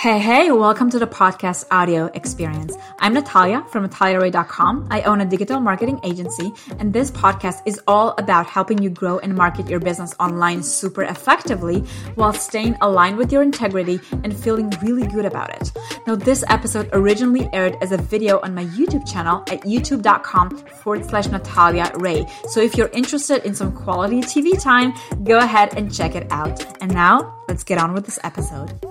Hey, hey, welcome to the podcast audio experience. I'm Natalia from nataliaray.com. I own a digital marketing agency, and this podcast is all about helping you grow and market your business online super effectively while staying aligned with your integrity and feeling really good about it. Now, this episode originally aired as a video on my YouTube channel at youtube.com forward slash Natalia Ray. So if you're interested in some quality TV time, go ahead and check it out. And now, let's get on with this episode.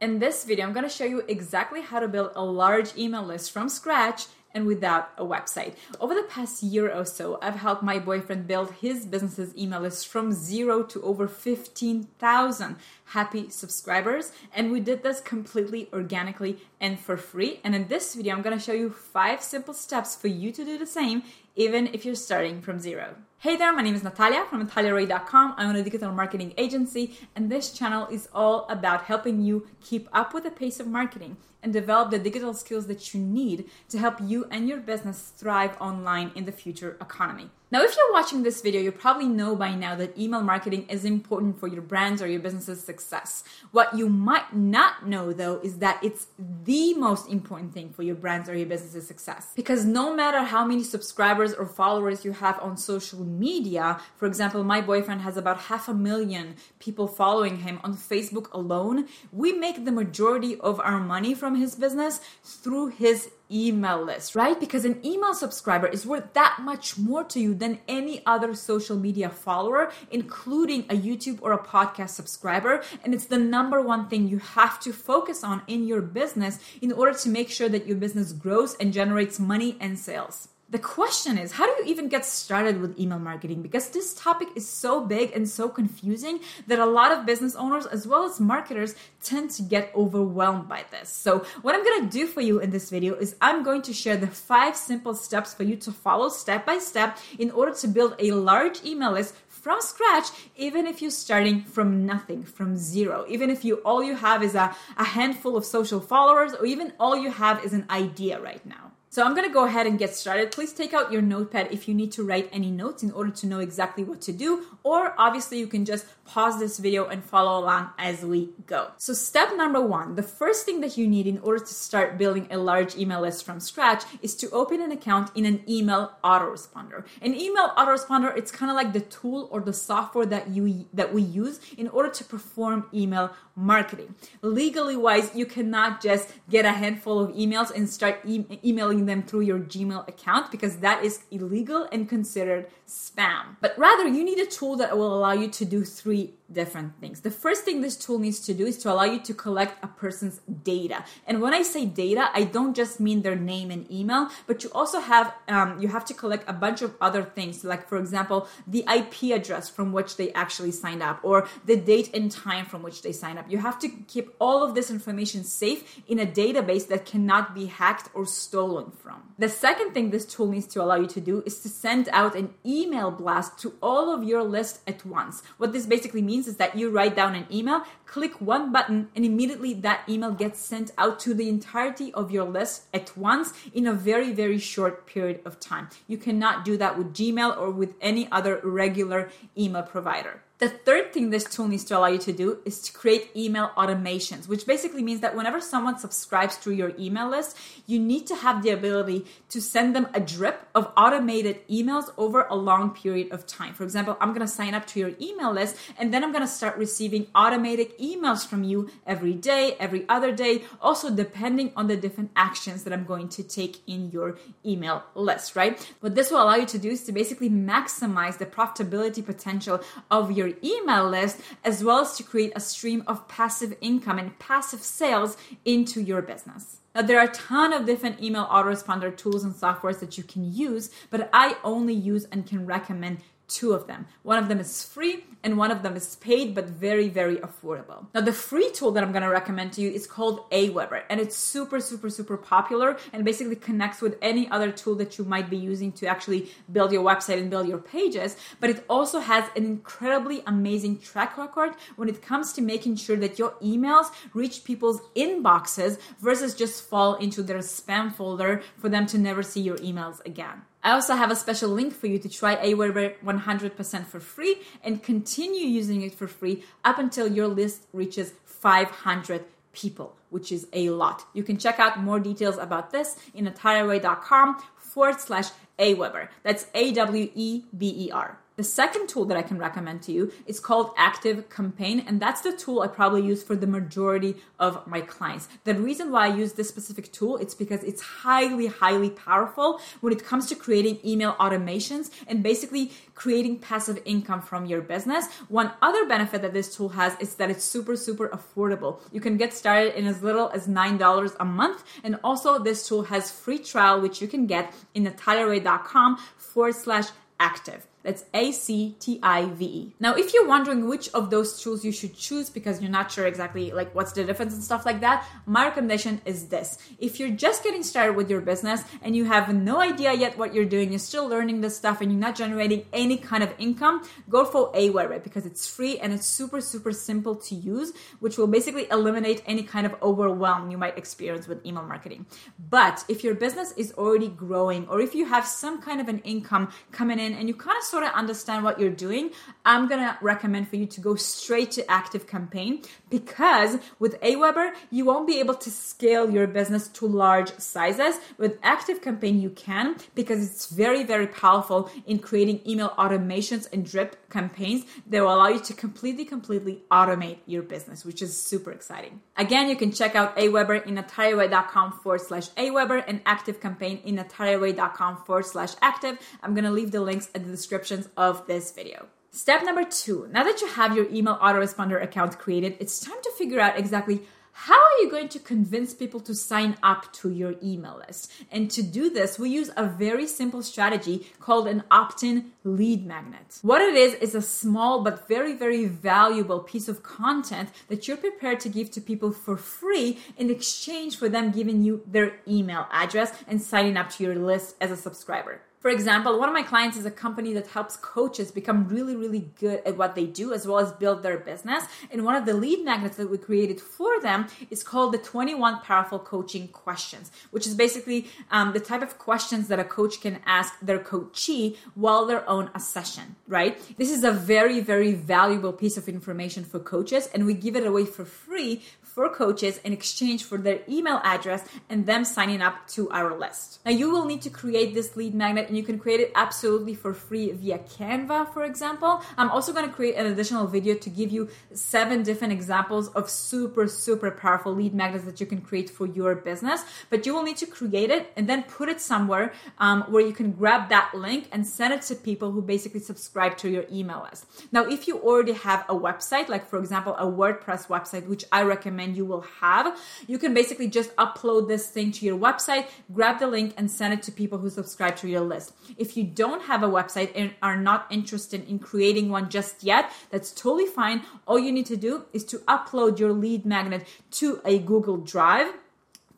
In this video, I'm going to show you exactly how to build a large email list from scratch and without a website. Over the past year or so, I've helped my boyfriend build his business's email list from zero to over 15,000 happy subscribers. And we did this completely organically and for free. And in this video, I'm to show you five simple steps for you to do the same, even if you're starting from zero. Hey there, my name is Natalia from nataliaray.com. I own a digital marketing agency, and this channel is all about helping you keep up with the pace of marketing and develop the digital skills that you need to help you and your business thrive online in the future economy. Now, if you're watching this video, you probably know by now that email marketing is important for your brand's or your business's success. What you might not know though is that it's the most important thing for your brand's or your business's success. Because no matter how many subscribers or followers you have on social media, for example, my boyfriend has about half a million people following him on Facebook alone, we make the majority of our money from his business through his email list, right? Because an email subscriber is worth that much more to you than any other social media follower, including a YouTube or a podcast subscriber. And it's the number one thing you have to focus on in your business in order to make sure that your business grows and generates money and sales the question is how do you even get started with email marketing? Because this topic is so big and so confusing that a lot of business owners as well as marketers tend to get overwhelmed by this. So what i'm going to do for you in this video is i'm going to share the five simple steps for you to follow step by step in order to build a large email list from scratch even if you're starting from nothing from zero. Even if you all you have is a, a handful of social followers or even all you have is an idea right now so I'm going to go ahead and get started. Please take out your notepad if you need to write any notes in order to know exactly what to do, or obviously you can just pause this video and follow along as we go. So step number one, the first thing that you need in order to start building a large email list from scratch is to open an account in an email autoresponder. An email autoresponder, it's kind of like the tool or the software that you that we use in order to perform email marketing. Legally wise, you cannot just get a handful of emails and start e- emailing them through your Gmail account because that is illegal and considered spam. But rather, you need a tool that will allow you to do three different things. The first thing this tool needs to do is to allow you to collect a person's data. And when I say data, I don't just mean their name and email, but you also have um, you have to collect a bunch of other things, like for example, the IP address from which they actually signed up, or the date and time from which they signed up. You have to keep all of this information safe in a database that cannot be hacked or stolen from. The second thing this tool needs to allow you to do is to send out an email blast to all of your list at once. What this basically means is that you write down an email, click one button, and immediately that email gets sent out to the entirety of your list at once in a very, very short period of time. You cannot do that with Gmail or with any other regular email provider. The third thing this tool needs to allow you to do is to create email automations, which basically means that whenever someone subscribes to your email list, you need to have the ability to send them a drip of automated emails over a long period of time. For example, I'm going to sign up to your email list and then I'm going to start receiving automated emails from you every day, every other day, also depending on the different actions that I'm going to take in your email list, right? What this will allow you to do is to basically maximize the profitability potential of your email list, as well as to create a stream of passive income and passive sales into your business. Now, there are a ton of different email autoresponder tools and softwares that you can use, but I only use and can recommend two of them. One of them is free and one of them is paid but very very affordable. Now the free tool that I'm going to recommend to you is called Aweber and it's super super super popular and basically connects with any other tool that you might be using to actually build your website and build your pages, but it also has an incredibly amazing track record when it comes to making sure that your emails reach people's inboxes versus just fall into their spam folder for them to never see your emails again. I also have a special link for you to try Aweber 100% for free and continue using it for free up until your list reaches 500 people, which is a lot. You can check out more details about this in nataliaray.com forward slash Aweber. That's A W E B E R. The second tool that I can recommend to you is called Active Campaign, and that's the tool I probably use for the majority of my clients. The reason why I use this specific tool it's because it's highly, highly powerful when it comes to creating email automations and basically creating passive income from your business. One other benefit that this tool has is that it's super, super affordable. You can get started in as little as $9 a month, and also this tool has free trial, which you can get in nataliaray.com forward slash active. That's A C T I V E. Now, if you're wondering which of those tools you should choose because you're not sure exactly like what's the difference and stuff like that, my recommendation is this. If you're just getting started with your business and you have no idea yet what you're doing, you're still learning this stuff and you're not generating any kind of income, go for Aweber because it's free and it's super, super simple to use, which will basically eliminate any kind of overwhelm you might experience with email marketing. But if your business is already growing or if you have some kind of an income coming in and you kind of sort of understand what you're doing, I'm gonna recommend for you to go straight to Active Campaign because with Aweber, you won't be able to scale your business to large sizes. With Active Campaign, you can because it's very, very powerful in creating email automations and drip campaigns that will allow you to completely, completely automate your business, which is super exciting. Again, you can check out Aweber in nataliaray.com forward slash Aweber and Active Campaign in nataliaray.com forward slash active. I'm gonna leave the links in the descriptions of this video. Step number two now that you have your email autoresponder account created, it's time to figure out exactly how are you going to convince people to sign up to your email list? And to do this, we use a very simple strategy called an opt in lead magnet. What it is, is a small but very, very valuable piece of content that you're prepared to give to people for free in exchange for them giving you their email address and signing up to your list as a subscriber. For example, one of my clients is a company that helps coaches become really, really good at what they do as well as build their business. And one of the lead magnets that we created for them is called the 21 Powerful Coaching Questions, which is basically um, the type of questions that a coach can ask their coachee while they're on a session, right? This is a very, very valuable piece of information for coaches, and we give it away for free for coaches in exchange for their email address and them signing up to our list. Now, you will need to create this lead magnet and you can create it absolutely for free via Canva, for example. I'm also going to create an additional video to give you seven different examples of super, super powerful lead magnets that you can create for your business. But you will need to create it and then put it somewhere um, where you can grab that link and send it to people who basically subscribe to your email list. Now, if you already have a website, like for example, a WordPress website, which I recommend recommend you will have. You can basically just upload this thing to your website, grab the link, and send it to people who subscribe to your list. If you don't have a website and are not interested in creating one just yet, that's totally fine. All you need to do is to upload your lead magnet to a Google Drive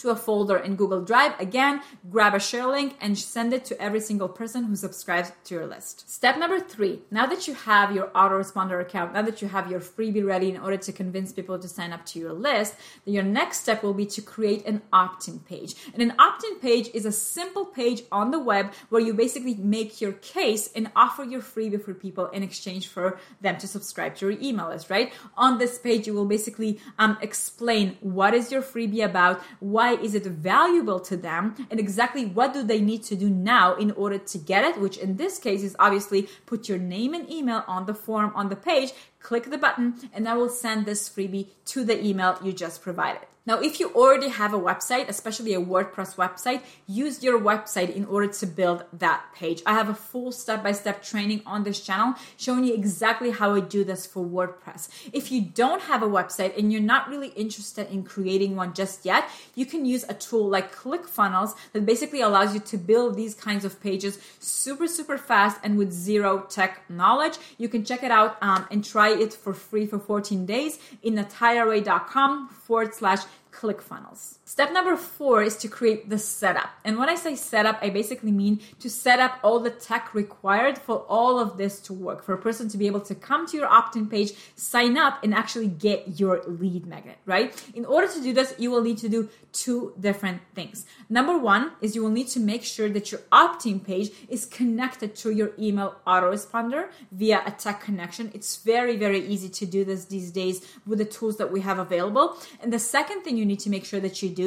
to a folder in Google Drive. Again, grab a share link and send it to every single person who subscribes to your list. Step number three now that you have your autoresponder account, now that you have your freebie ready in order to convince people to sign up to your list, your next step will be to create an opt in page. And an opt in page is a simple page on the web where you basically make your case and offer your freebie for people in exchange for them to subscribe to your email list, right? On this page, you will basically um, explain what is your freebie about, why why is it valuable to them and exactly what do they need to do now in order to get it which in this case is obviously put your name and email on the form on the page click the button and that will send this freebie to the email you just provided now, if you already have a website, especially a WordPress website, use your website in order to build that page. I have a full step by step training on this channel showing you exactly how I do this for WordPress. If you don't have a website and you're not really interested in creating one just yet, you can use a tool like ClickFunnels that basically allows you to build these kinds of pages super, super fast and with zero tech knowledge. You can check it out um, and try it for free for 14 days in nataliaray.com forward slash ClickFunnels. Step number four is to create the setup. And when I say setup, I basically mean to set up all the tech required for all of this to work, for a person to be able to come to your opt in page, sign up, and actually get your lead magnet, right? In order to do this, you will need to do two different things. Number one is you will need to make sure that your opt in page is connected to your email autoresponder via a tech connection. It's very, very easy to do this these days with the tools that we have available. And the second thing you need to make sure that you do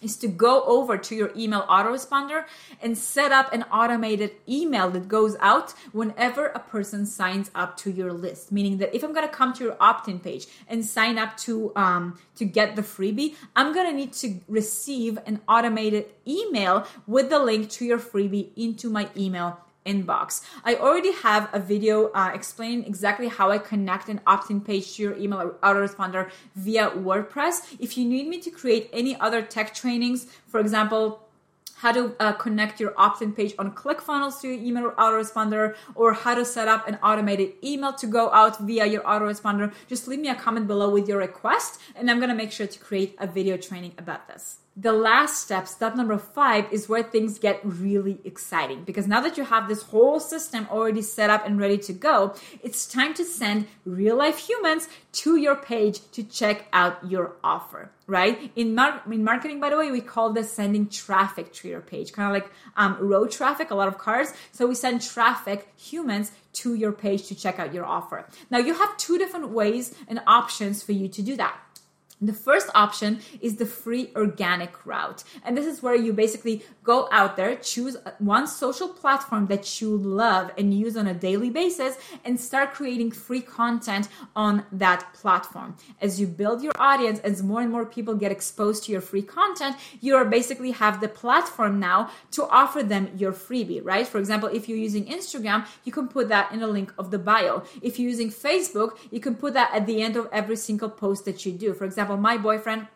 is to go over to your email autoresponder and set up an automated email that goes out whenever a person signs up to your list. Meaning that if I'm going to come to your opt-in page and sign up to um, to get the freebie, I'm going to need to receive an automated email with the link to your freebie into my email inbox. I already have a video uh, explaining exactly how I connect an opt-in page to your email autoresponder via WordPress. If you need me to create any other tech trainings, for example, how to uh, connect your opt-in page on ClickFunnels to your email autoresponder, or how to set up an automated email to go out via your autoresponder, just leave me a comment below with your request, and I'm gonna make sure to create a video training about this the last step, step number five, is where things get really exciting. Because now that you have this whole system already set up and ready to go, it's time to send real life humans to your page to check out your offer, right? In, mar- in marketing, by the way, we call this sending traffic to your page, kind of like um, road traffic, a lot of cars. So we send traffic, humans, to your page to check out your offer. Now you have two different ways and options for you to do that. The first option is the free organic route. And this is where you basically go out there, choose one social platform that you love and use on a daily basis, and start creating free content on that platform. As you build your audience, as more and more people get exposed to your free content, you basically have the platform now to offer them your freebie, right? For example, if you're using Instagram, you can put that in the link of the bio. If you're using Facebook, you can put that at the end of every single post that you do. For example, example, my boyfriend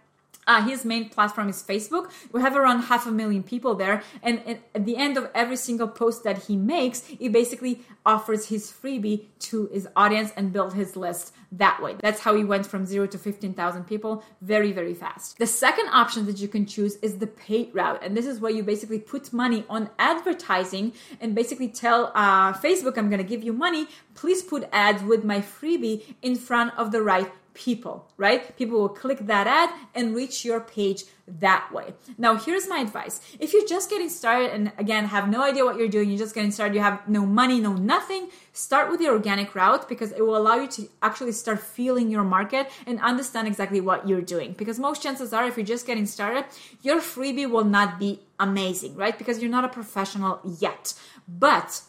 uh, his main platform is Facebook. We have around half a million people there. And, at the end of every single post that he makes, he basically offers his freebie to his audience and build his list that way. That's how he went from zero to 15,000 people very, very fast. The second option that you can choose is the paid route. And this is where you basically put money on advertising and basically tell uh, Facebook, I'm going to give you money. Please put ads with my freebie in front of the right people, right? People will click that ad and reach your page that way. Now, here's my advice. If you're just getting started and again have no idea what you're doing, you're just getting started, you have no money, no nothing, start with the organic route because it will allow you to actually start feeling your market and understand exactly what you're doing. Because most chances are, if you're just getting started, your freebie will not be amazing, right? Because you're not a professional yet. But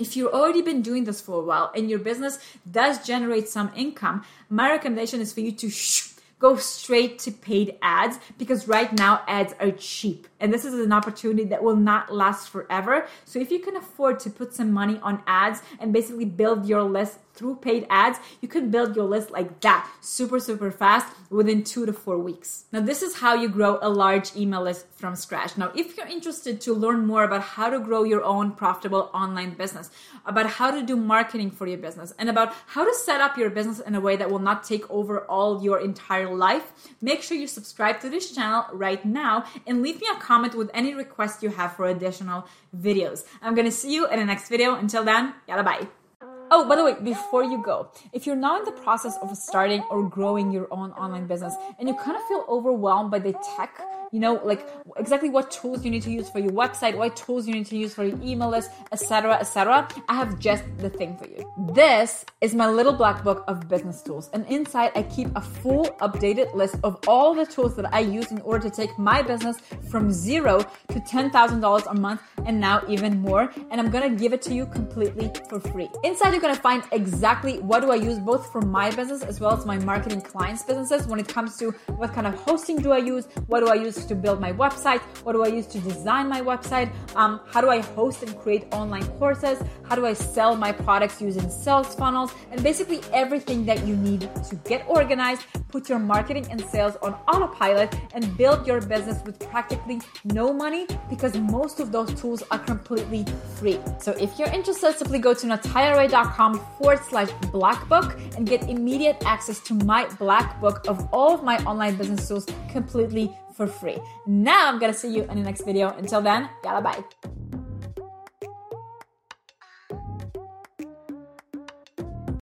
if you've already been doing this for a while and your business does generate some income, my recommendation is for you to go straight to paid ads because right now ads are cheap and this is an opportunity that will not last forever. So if you can afford to put some money on ads and basically build your list through paid ads, you can build your list like that super, super fast within two to four weeks. Now, this is how you grow a large email list from scratch. Now, if you're interested to learn more about how to grow your own profitable online business, about how to do marketing for your business, and about how to set up your business in a way that will not take over all your entire life, make sure you subscribe to this channel right now and leave me a comment with any requests you have for additional videos. I'm gonna see you in the next video. Until then, yalla bye. Oh, by the way, before you go, if you're now in the process of starting or growing your own online business and you kind of feel overwhelmed by the tech you know, like exactly what tools you need to use for your website, what tools you need to use for your email list, etc., etc. I have just the thing for you. This is my little black book of business tools, and inside I keep a full updated list of all the tools that I use in order to take my business from zero to $10,000 a month and now even more. And I'm gonna give it to you completely for free. Inside, you're gonna find exactly what do I use both for my business as well as my marketing clients' businesses when it comes to what kind of hosting do I use, what do I use use to build my website? What do I use to design my website? Um, how do I host and create online courses? How do I sell my products using sales funnels? And basically everything that you need to get organized, put your marketing and sales on autopilot, and build your business with practically no money because most of those tools are completely free. So if you're interested, simply go to nataliaray.com forward slash black book and get immediate access to my black book of all of my online business tools completely for free. Now I'm gonna see you in the next video. Until then, yalla bye.